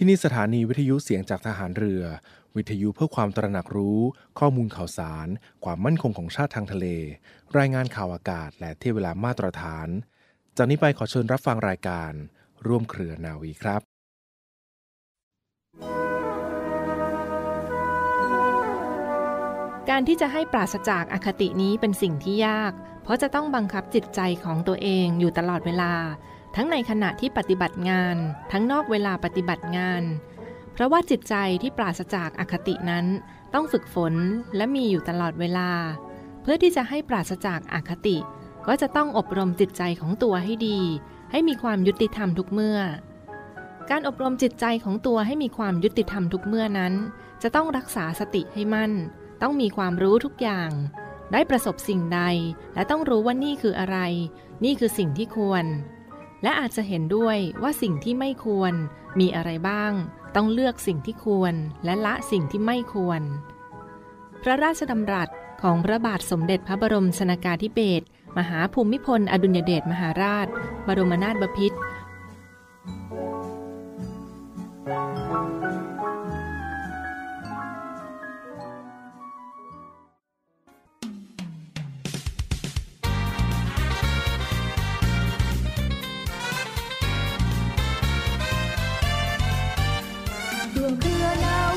ที่นี่สถานีวิทยุเสียงจากทหารเรือ วิทยุเพื่อความตระหนักรู้ ข้อมูลข่าวสาร ความมั่นคงของชาติทางทะเล รายงานข่าวอากาศ และเที่เวลามาตรฐาน จากนี้ไปขอเชิญรับฟังรายการ ร่วมเครือนาวีครับการที่จะให้ปราศจากอคตินี้เป็นสิ่งที่ยาก เพราะจะต้องบังคับจิตใจของตัวเองอยู่ตลอดเวลา ทั้งในขณะที่ปฏิบัติงาน ทั้งนอกเวลาปฏิบัติงาน เพราะว่าจิตใจที่ปราศจากอคตินั้น ต้องฝึกฝนและมีอยู่ตลอดเวลา เพื่อที่จะให้ปราศจากอคติ ก็จะต้องอบรมจิตใจของตัวให้ดี ให้มีความยุติธรรมทุกเมื่อ การอบรมจิตใจของตัวให้มีความยุติธรรมทุกเมื่อนั้น จะต้องรักษาสติให้มั่น ต้องมีความรู้ทุกอย่างได้ประสบสิ่งใด และต้องรู้ว่านี่คืออะไร นี่คือสิ่งที่ควร และอาจจะเห็นด้วยว่าสิ่งที่ไม่ควรมีอะไรบ้าง ต้องเลือกสิ่งที่ควรและละสิ่งที่ไม่ควร พระราชดำรัสของพระบาทสมเด็จพระบรมชนากาธิเบศรมหาภูมิพล อดุลยเดชมหาราช บรมนาถบพิตร ร่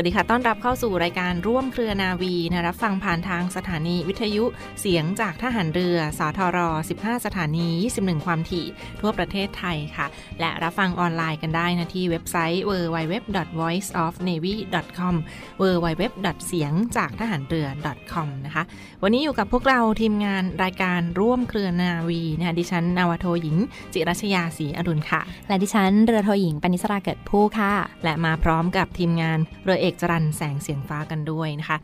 วมเครือนาวีสวัสดีค่ะ ต้อนรับเข้าสู่รายการร่วมเครือนาวีนะรับฟังผ่านทางสถานีวิทยุเสียงจากทหารเรือ สทร 15 สถานี 21 ความถี่ ทั่วประเทศไทยค่ะ และรับฟังออนไลน์กันได้นะที่เว็บไซต์ www.voiceofnavy.com www. เสียงจากทหารเรือ .com นะคะ วันนี้อยู่กับพวกเราทีมงานรายการร่วมเครือนาวีนะคะดิฉันนาวาโทหญิง จิรัชยาศรีอรุณค่ะ และดิฉันเรือโทหญิงปณิสราเกิดผู้ค่ะ และมาพร้อมกับทีมงานเรือเอกจรันแสงเสียงฟ้ากันด้วยนะคะ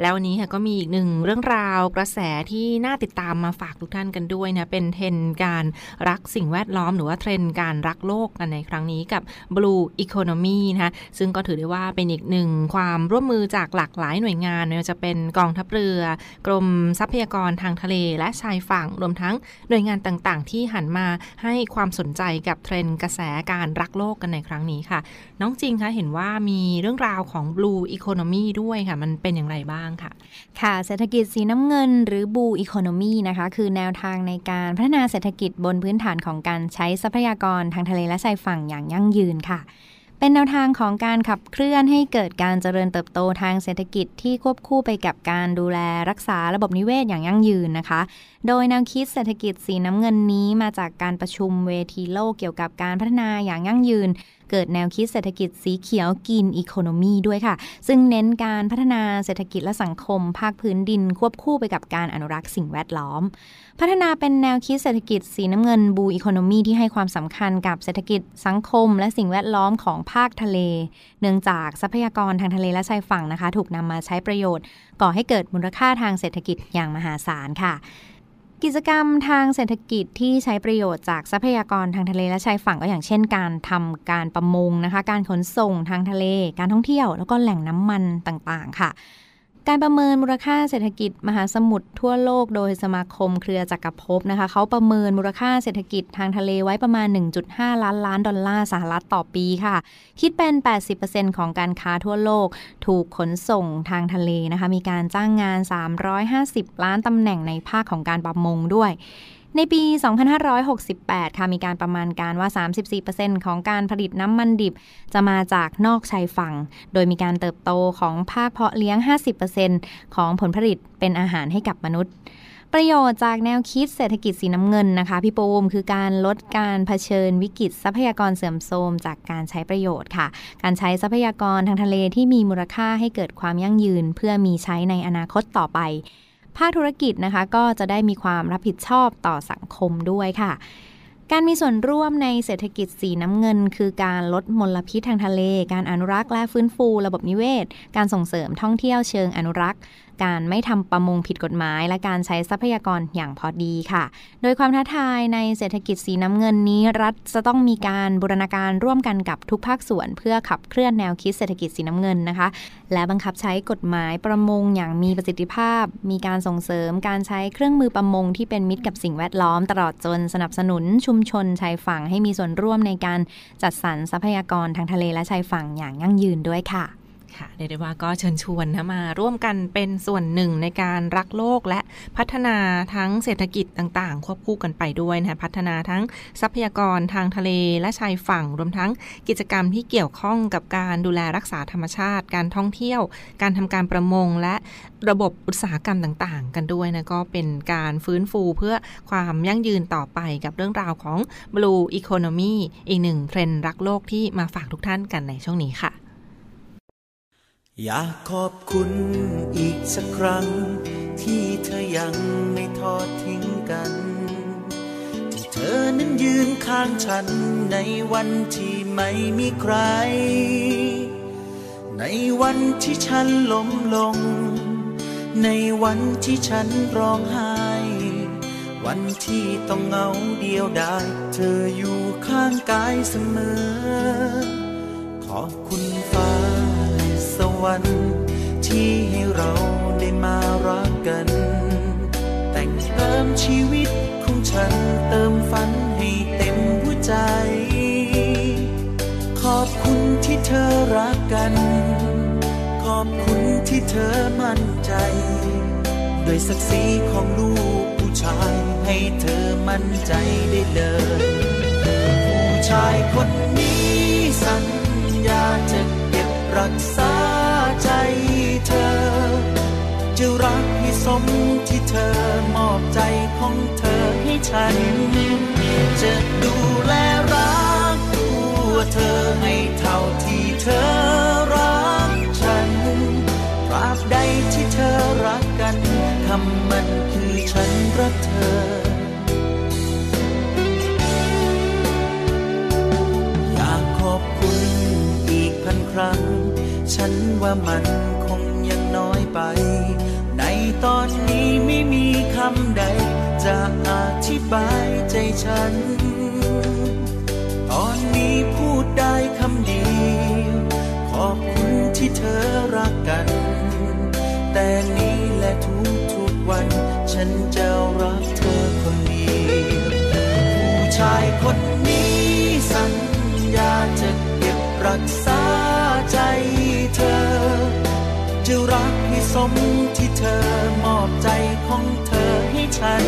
แล้ววันนี้ค่ะก็มีอีกหนึ่งเรื่องราวกระแสที่น่าติดตามมาฝากทุกท่านกันด้วยนะ เป็นเทรนการรักสิ่งแวดล้อมหรือว่าเทรนการรักโลกกันในครั้งนี้กับ Blue Economy นะคะซึ่งก็ถือได้ว่าเป็นอีกหนึ่งความร่วมมือจากหลากหลายหน่วยงานไม่ว่าจะเป็นกองทัพเรือ กรมทรัพยากรทางทะเลและชายฝั่งรวมทั้งหน่วยงานต่างๆ ที่หันมาให้ความสนใจกับเทรนกระแสการรักโลกกันในครั้งนี้ค่ะ น้องจริงคะเห็นว่ามีเรื่องราวของ Blue Economy ด้วยค่ะ มันเป็นอย่างไรบ้างางค่ะ ค่ะ เศรษฐกิจสีน้ำเงินหรือบูอีโคโนมีนะคะ คือแนวทางในการพัฒนาเศรษฐกิจบนพื้นฐานของการใช้ทรัพยากรทางทะเลและชายฝั่งอย่างยั่งยืนค่ะ เป็นแนวทางของการขับเคลื่อนให้เกิดการเจริญเติบโตทางเศรษฐกิจที่ควบคู่ไปกับการดูแลรักษาระบบนิเวศอย่างยั่งยืนนะคะ โดยแนวคิดเศรษฐกิจสีน้ำเงินนี้มาจากการประชุมเวทีโลกเกี่ยวกับการพัฒนาอย่างยั่งยืน เกิดแนวคิดเศรษฐกิจสีเขียวกินอีโคโนมีด้วยค่ะ ซึ่งเน้นการพัฒนาเศรษฐกิจและสังคม ภาคพื้นดิน ควบคู่ไปกับการอนุรักษ์สิ่งแวดล้อม พัฒนาเป็นแนวคิดเศรษฐกิจสีน้ำเงินบูอีโคโนมีที่ให้ความสำคัญกับเศรษฐกิจสังคม และสิ่งแวดล้อมของภาคทะเล เนื่องจากทรัพยากรทางทะเลและชายฝั่งนะคะ ถูกนำมาใช้ประโยชน์ ก่อให้เกิดมูลค่าทางเศรษฐกิจอย่างมหาศาลค่ะ กิจกรรมทางเศรษฐกิจที่ใช้ประโยชน์จากทรัพยากรทางทะเลและชายฝั่งก็อย่างเช่น การทำการประมงนะคะ การขนส่งทางทะเล การท่องเที่ยว แล้วก็แหล่งน้ำมันต่างๆ ค่ะ การประเมินมูลค่าเศรษฐกิจมหาสมุทรทั่วโลกโดยสมาคมเครือจักรภพนะคะเขาประเมินมูลค่าเศรษฐกิจทางทะเลไว้ประมาณ 1.5 ล้านล้านดอลลาร์สหรัฐต่อปีค่ะ คิดเป็น 80%ของการค้าทั่วโลก ถูกขนส่งทางทะเลนะคะ มีการจ้างงาน 350 ล้านตำแหน่งในภาคของการประมงด้วย ในปี 2568 ค่ะ มีการประมาณการว่า 34%ของการผลิตน้ำมันดิบ จะมาจากนอกชายฝั่ง โดยมีการเติบโตของภาคเพาะเลี้ยง 50%ของผลผลิตเป็นอาหารให้กับมนุษย์ประโยชน์จากแนวคิดเศรษฐกิจสีน้ำเงินนะคะ พี่ปูมคือการลดการเผชิญวิกฤตทรัพยากรเสื่อมโทรมจากการใช้ประโยชน์ค่ะ การใช้ทรัพยากรทางทะเลที่มีมูลค่าให้เกิดความยั่งยืน เพื่อมีใช้ในอนาคตต่อไป ภาคธุรกิจนะคะ ก็จะได้มีความรับผิดชอบต่อสังคมด้วยค่ะ การมีส่วนร่วมในเศรษฐกิจสีน้ำเงิน คือการลดมลพิษทางทะเล การอนุรักษ์และฟื้นฟู ระบบนิเวศ การส่งเสริมท่องเที่ยวเชิงอนุรักษ์ การไม่ทำประมงผิดกฎหมาย และการใช้ทรัพยากรอย่างพอดีค่ะ โดยความท้าทายในเศรษฐกิจสีน้ำเงินนี้ รัฐจะต้องมีการบูรณาการร่วมกันกับทุกภาคส่วน เพื่อขับเคลื่อนแนวคิดเศรษฐกิจสีน้ำเงินนะคะ และบังคับใช้กฎหมายประมงอย่างมีประสิทธิภาพ มีการส่งเสริมการใช้เครื่องมือประมงที่เป็นมิตรกับสิ่งแวดล้อม ตลอดจนสนับสนุนชุมชนชายฝั่งให้มีส่วนร่วมในการจัดสรรทรัพยากรทางทะเลและชายฝั่งอย่างยั่งยืนด้วยค่ะ ค่ะเดได้ว่าก็เชิญชวนนะมาร่วมกันเป็นส่วนหนึ่งในการรักโลกและพัฒนาทั้งเศรษฐกิจต่างๆ ควบคู่กันไปด้วยนะพัฒนาทั้งทรัพยากรทางทะเลและชายฝั่งรวมทั้งกิจกรรมที่เกี่ยวข้องกับการดูแลรักษาธรรมชาติ การท่องเที่ยว การทำการประมงและระบบอุตสาหกรรมต่างๆ กันด้วยนะก็เป็นการฟื้นฟูเพื่อความยั่งยืนต่อไปกับเรื่องราวของ Blue Economy อีกหนึ่งเทรนด์รักโลกที่มาฝากทุกท่านกันในช่วงนี้ค่ะ อยากขอบคุณอีกสักครั้ง ที่เธอยังไม่ทอดทิ้งกัน ที่เธอนั้นยืนข้างฉันในวันที่ไม่มีใคร ในวันที่ฉันล้มลง ในวันที่ฉันร้องไห้ วันที่ต้องเหงาเดียวดายเธออยู่ข้างกายเสมอ ขอบคุณฟ้า สวรรค์ ที่ให้เราได้มารักกัน แต่งเติมชีวิตของฉันเติมฝันให้เต็มหัวใจ ขอบคุณที่เธอรักกัน ขอบคุณที่เธอมั่นใจด้วยศักดิ์ศรีของลูกผู้ชายให้เธอมั่นใจได้เลยผู้ชายคนนี้สัญญาจะ รักษาใจเธอ จะรักให้สมที่เธอมอบใจของเธอให้ฉัน จะดูแลรั ว่ามันคงยังน้อยไป ในตอนนี้ไม่มีคำใด จะอธิบายใจฉัน ตอนนี้พูดได้คำเดียวขอบคุณที่เธอรักกัน แต่นี้และทุกทุกๆวัน ฉันจะรักเธอคนเดียวผู้ชายคน เธอมอบใจของเธอให้ฉัน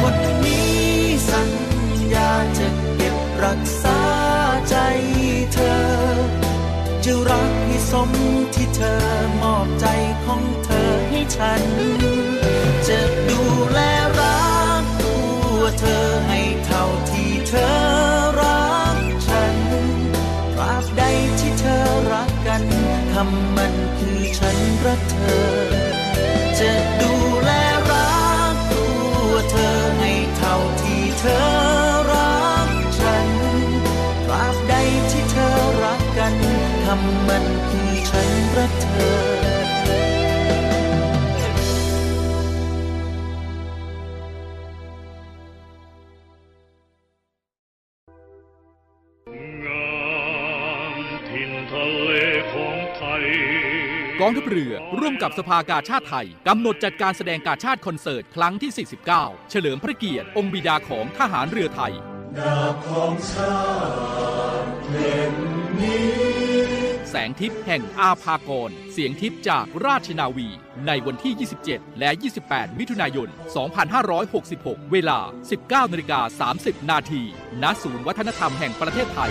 คนนี้สัญญาจะเก็บรักษาใจเธอ จะรักให้สมที่เธอมอบใจของเธอให้ฉัน จะดูแลรักตัวเธอให้เท่าที่เธอรักฉันตราบใดที่เธอรักกันคำมันคือฉันรักเธอ องทัพเรือ ร่วมกับสภากาชาติไทย กำหนดจัดการแสดงกาชาติคอนเสิร์ต ครั้งที่ 49 เฉลิมพระเกียรติ องค์บิดาของทหารเรือไทยดาบของชาติเล่มนี้ แสงทิพย์แห่งอาภากร เสียงทิพย์จากราชนาวี ในวันที่ 27 และ 28 มิถุนายน 2566 เวลา 19นาฬิกา30 นาทีณศูนย์วัฒนธรรมแห่งประเทศไทย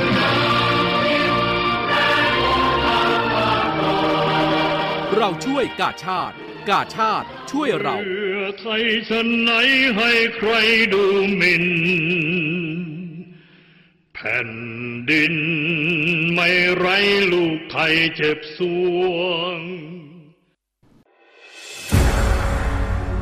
เราช่วยกาชาติ กาชาติช่วยเราเพื่อไทยชนไหนให้ใครดูหมิน่นแผ่นดินไม่ไรลูกไทยเจ็บสวง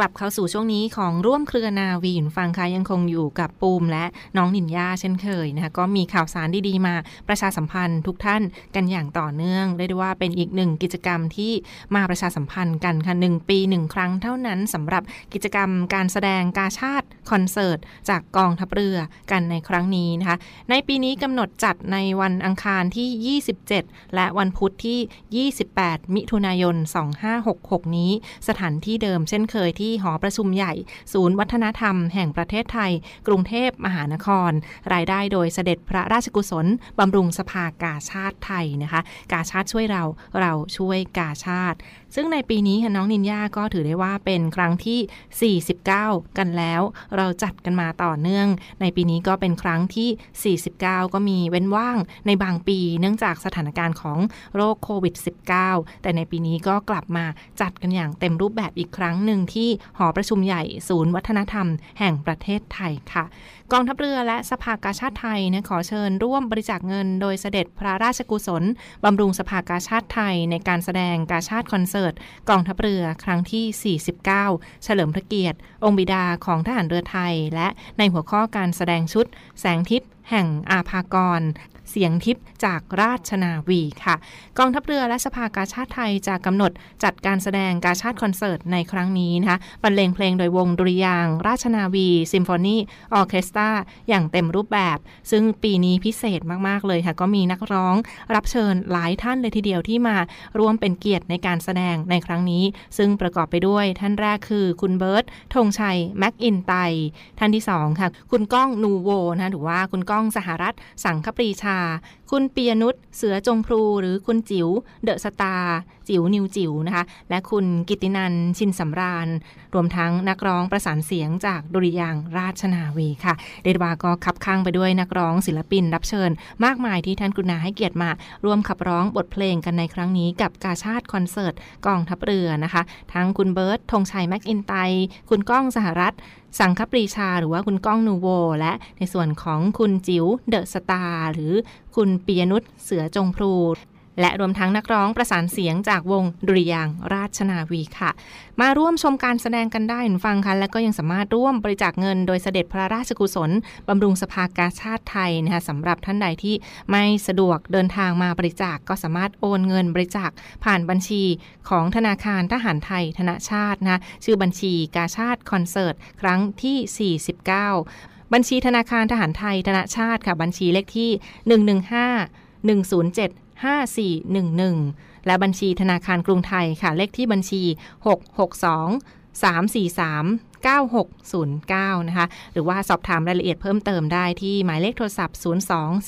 กลับเข้าสู่ช่วงนี้ของร่วมเครือนาวีหุ่นฟังค่ะยังคงอยู่กับปูมและน้องนินยาเช่นเคยนะคะก็มีข่าวสารดีๆมาประชาสัมพันธ์ทุกท่านกันอย่างต่อเนื่องเรียกได้ว่าเป็นอีกหนึ่งกิจกรรมที่มาประชาสัมพันธ์กันค่ะหนึ่งปีหนึ่งครั้งเท่านั้นสำหรับกิจกรรมการแสดงกาชาติ คอนเสิร์ตจากกองทัพเรือกันในครั้งนี้นะคะ ในปีนี้กำหนดจัดในวันอังคารที่ 27 และวันพุธที่ 28 มิถุนายน 2566 นี้ สถานที่เดิมเช่นเคยที่หอประชุมใหญ่ ศูนย์วัฒนธรรมแห่งประเทศไทย กรุงเทพมหานคร รายได้โดยเสด็จพระราชกุศลบำรุงสภากาชาติไทยนะคะ กาชาติช่วยเราเราช่วยกาชาติซึ่งในปีนี้ค่ะน้องนินยาก็ถือได้ว่าเป็นครั้งที่ 49 กันแล้ว เราจัดกันมาต่อเนื่อง ในปีนี้ก็เป็นครั้งที่ 49 ก็มีเว้นว่างในบางปีเนื่องจากสถานการณ์ของโรคโควิด -19 แต่ในปีนี้ก็กลับมาจัดกันอย่างเต็มรูปแบบอีกครั้งหนึ่งที่หอประชุมใหญ่ศูนย์วัฒนธรรม แห่งประเทศไทยค่ะ กองทัพเรือและสภากาชาติไทยนะขอเชิญร่วมบริจาคเงินโดยเสด็จพระราชกุศลบำรุงสภากาชาติไทยในการแสดงกาชาติคอนเสิร์ต กองทัพเรือครั้งที่ 49 เฉลิมพระเกียรติ องค์บิดาของทหารเรือไทย และในหัวข้อการแสดงชุด แสงทิพย์แห่งอาภากร เสียงทิพย์จากราชนาวีค่ะ กองทัพเรือและสภากาชาดไทยจะกำหนดจัดการแสดงกาชาดคอนเสิร์ตในครั้งนี้นะคะบรรเลงเพลงโดยวงดุริยางค์ราชนาวีซิมโฟนีออเคสตราอย่างเต็มรูปแบบ ซึ่งปีนี้พิเศษมากๆเลยค่ะ ก็มีนักร้องรับเชิญหลายท่านเลยทีเดียวที่มาร่วมเป็นเกียรติในการแสดงในครั้งนี้ ซึ่งประกอบไปด้วยท่านแรกคือคุณเบิร์ดธงไชยแมคอินไตย์ท่านที่สองค่ะคุณก้องนูโวนะคะหรือว่าคุณก้องสหรัถสังคปรีชา คุณปิยนุชเสือจงพรูหรือคุณจิ๋วเดอะสตาร์จิ๋วนิวจิ๋วนะคะ และคุณกิตตินันท์ชินสำราญ รวมทั้งนักร้องประสานเสียงจากดุริยางค์ราชนาวีค่ะ เรียกว่าก็คับคั่งไปด้วยนักร้องศิลปินรับเชิญ มากมายที่ท่านกรุณาให้เกียรติมา ร่วมขับร้องบทเพลงกันในครั้งนี้กับกาชาดคอนเสิร์ตกองทัพเรือนะคะ ทั้งคุณเบิร์ดธงไชยแมคอินไตย์คุณก้องสหรัถสังคปรีชาหรือว่าคุณก้องนูโว และในส่วนของคุณจิ๋วเดอะสตาร์หรือคุณปิยนุชเสือจงพรูและรวมทั้งนักร้องประสานเสียงจากวงดุริยางค์ราชนาวีค่ะ มาร่วมชมการแสดงกันได้นะคะและก็ยังสามารถร่วมบริจาคเงินโดยเสด็จพระราชกุศล บำรุงสภากาชาติไทยนะคะสำหรับท่านใดที่ไม่สะดวกเดินทางมาบริจาคก็สามารถโอนเงินบริจาคผ่านบัญชีของธนาคารทหารไทยธนชาตินะชื่อบัญชีกาชาติคอนเสิร์ตครั้งที่ 49 บัญชีธนาคารทหารไทยธนาชาติค่ะ บัญชีเลขที่ 115 107 5411 และบัญชีธนาคารกรุงไทยค่ะ เลขที่บัญชี 662 343 9609 นะคะ หรือว่าสอบถามรายละเอียดเพิ่มเติมได้ที่หมายเลขโทรศัพท์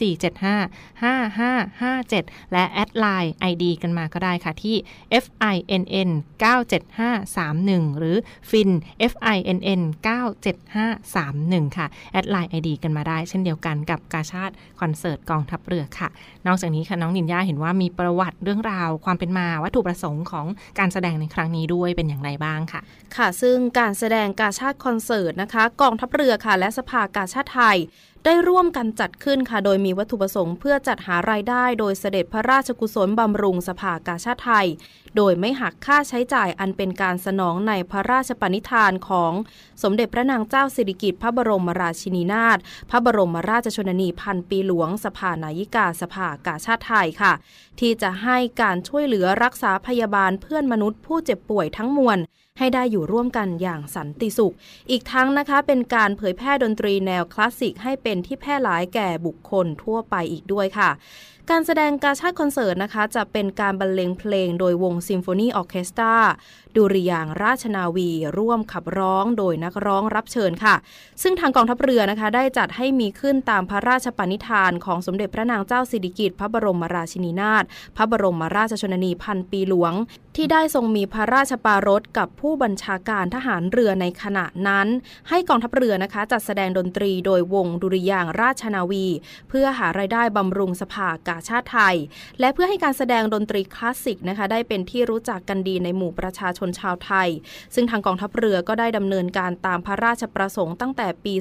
02475 5557 และแอดไลน์ ID กันมาก็ได้ค่ะที่ FINN 97531 หรือ FIN FINN 97531 ค่ะ add LINE ID กันมาได้เช่นเดียวกันกับกาชาดคอนเสิร์ตกองทัพเรือค่ะ นอกจากนี้ค่ะน้องนินยาเห็นว่ามีประวัติเรื่องราวความเป็นมาวัตถุประสงค์ของการแสดงในครั้งนี้ด้วยเป็นอย่างไรบ้างค่ะ ค่ะ ซึ่งการแสดงกาชาติคอนเสิร์ตนะคะ กองทัพเรือค่ะ และสภากาชาติไทย ได้ร่วมกันจัดขึ้นค่ะ โดยมีวัตถุประสงค์เพื่อจัดหารายได้โดยเสด็จพระราชกุศลบำรุงสภากาชาติไทย โดยไม่หักค่าใช้จ่ายอันเป็นการสนองในพระราชปณิธานของสมเด็จพระนางเจ้าสิริกิติ์พระบรมราชินีนาถพระบรมราชชนนีพันปีหลวง สภานายิกาสภากาชาติไทยค่ะ ที่จะให้การช่วยเหลือรักษาพยาบาลเพื่อนมนุษย์ผู้เจ็บป่วยทั้งมวล ให้ได้อยู่ร่วมกันอย่างสันติสุข อีกทั้งนะคะเป็นการเผยแพร่ดนตรีแนวคลาสสิกให้เป็นที่แพร่หลายแก่บุคคลทั่วไปอีกด้วยค่ะการแสดงกาชาติคอนเสิร์ตนะคะ จะเป็นการบรรเลงเพลงโดยวงซิมโฟนีออเคสตราดุริยางราชนาวี ร่วมขับร้องโดยนักร้องรับเชิญค่ะ ซึ่งทางกองทัพเรือนะคะ ได้จัดให้มีขึ้นตามพระราชปณิธานของสมเด็จพระนางเจ้าสิริกิติ์พระบรมราชินีนาถพระบรมราชชนนีพันปีหลวง ที่ได้ทรงมีพระราชปารถกับผู้บัญชาการทหารเรือในขณะนั้น ให้กองทัพเรือนะคะจัดแสดงดนตรีโดยวงดุริยางราชนาวี เพื่อหารายได้บำรุงสภากาชาติไทย และเพื่อให้การแสดงดนตรีคลาสสิกนะคะได้เป็นที่รู้จักกันดีในหมู่ประชาชนชาวไทย ซึ่งทางกองทัพเรือก็ได้ดำเนินการตามพระราชประสงค์ตั้งแต่ปี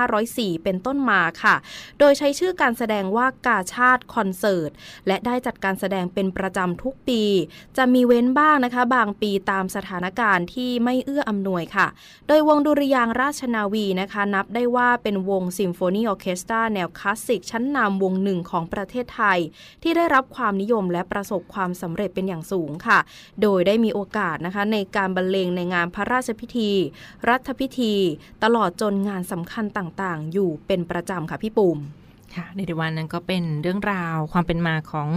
2504 เป็นต้นมาค่ะ โดยใช้ชื่อการแสดงว่ากาชาดคอนเสิร์ต และได้จัดการแสดงเป็นประจำทุกปี จะมีเว้นบ้างนะคะ บางปีตามสถานการณ์ที่ไม่เอื้ออำนวยค่ะ โดยวงดุริยางค์ราชนาวีนะคะ นับได้ว่าเป็นวงซิมโฟนีออเคสตราแนวคลาสสิกชั้นนำวงหนึ่งของประเทศไทย ที่ได้รับความนิยมและประสบความสำเร็จเป็นอย่างสูงค่ะ โดยได้มีโอกาสนะคะในการบรรเลงในงานพระราชพิธี รัฐพิธี ตลอดจนงานสำคัญต่างๆ อยู่เป็นประจำค่ะพี่ปุ่ม ค่ะในวันนั้นก็เป็นเรื่องราวความเป็นมาของ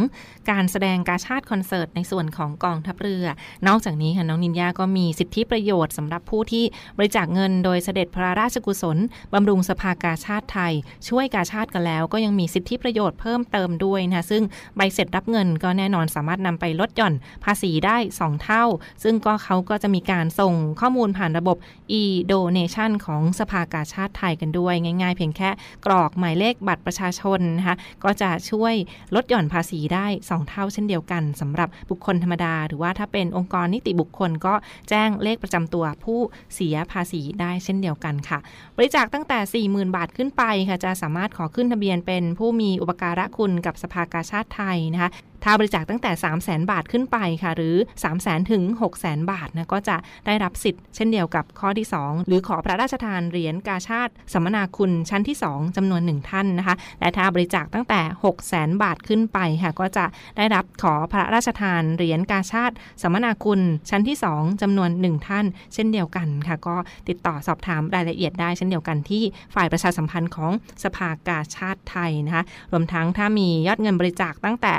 การแสดงกาชาติคอนเสิร์ตในส่วนของกองทัพเรือ นอกจากนี้ค่ะน้องนินยาก็มีสิทธิประโยชน์สำหรับผู้ที่บริจาคเงินโดยเสด็จพระราชกุศลบำรุงสภากาชาติไทย ช่วยกาชาติกันแล้ว ก็ยังมีสิทธิประโยชน์เพิ่มเติมด้วยนะซึ่งใบเสร็จรับเงินก็แน่นอนสามารถนำไปลดหย่อนภาษีได้ 2 เท่า ซึ่งก็เขาก็จะมีการส่งข้อมูลผ่านระบบ e-donation ของสภากาชาติไทยกันด้วย ง่าย ๆ เพียงแค่กรอกหมายเลขบัตรประชาชนนะคะก็จะช่วยลดหย่อนภาษีได้ 2 เท่าเช่นเดียวกันสำหรับบุคคลธรรมดา หรือว่าถ้าเป็นองค์กรนิติบุคคลก็แจ้งเลขประจำตัวผู้เสียภาษีได้เช่นเดียวกันค่ะ บริจาคตั้งแต่ 40,000 บาทขึ้นไปค่ะจะสามารถขอขึ้นทะเบียนเป็นผู้มีอุปการะคุณกับสภากาชาติไทยนะคะ ถ้าบริจาคตั้งแต่ 3 0 0แสนบาทขึ้นไปค่ะ หรือ 3 0 0แสนถึง 6 0แสนบาทนะก็จะได้รับสิทธิ์เช่นเดียวกับข้อที่ 2 หรือขอพระราชทานเหรียญกาชาติสัมมนาคุณชั้นที่ 2จำนวน 1 ท่านนะคะและถ้าบริจาคตั้งแต่ 6 0แสนบาทขึ้นไปค่ะก็จะได้รับขอพระราชทานเหรียญกาชาติสัมมนาคุณชั้นที่ 2จำนวน 1 ท่าน เช่นเดียวกันค่ะ ก็ติดต่อสอบถามรายละเอียดได้เช่นเดียวกันที่ฝ่ายประชาสัมพันธ์ของสภากาชาติไทยนะคะรวมทั้งถ้ามียอดเงินบริจาคตั้งแต่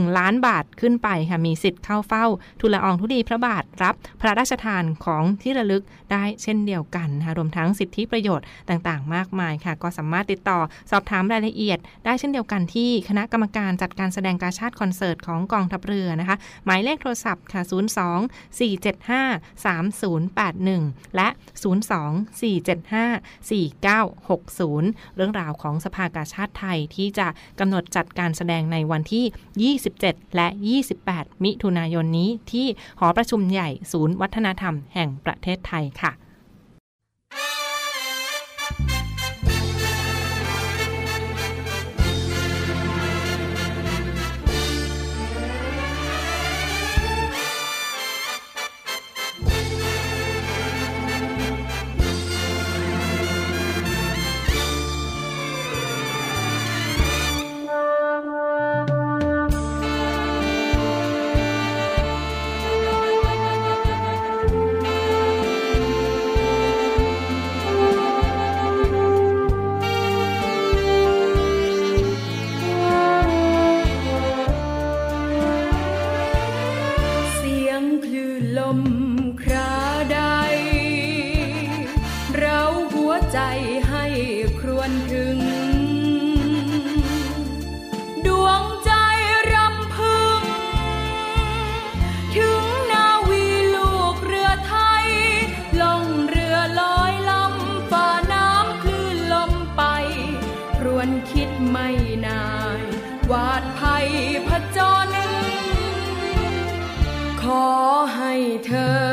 1 ล้านบาทขึ้นไปค่ะมีสิทธิ์เข้าเฝ้าทูลอองธุลีพระบาทรับพระราชทานของที่ระลึกได้เช่นเดียวกันนะคะรวมทั้งสิทธิประโยชน์ต่างๆ มากมายค่ะ ก็สามารถติดต่อสอบถามรายละเอียด ได้เช่นเดียวกันที่คณะกรรมการจัดการแสดงการชาติคอนเสิร์ตของกองทัพเรือนะคะ หมายเลขโทรศัพท์ค่ะ 02 475 3081 และ 02 475 4960 เรื่องราวของสภากาชาติไทยที่จะกำหนดจัดการแสดงในวันที่ 20 27 และ 28 มิถุนายนนี้ที่หอประชุมใหญ่ศูนย์วัฒนธรรมแห่งประเทศไทยค่ะ ใ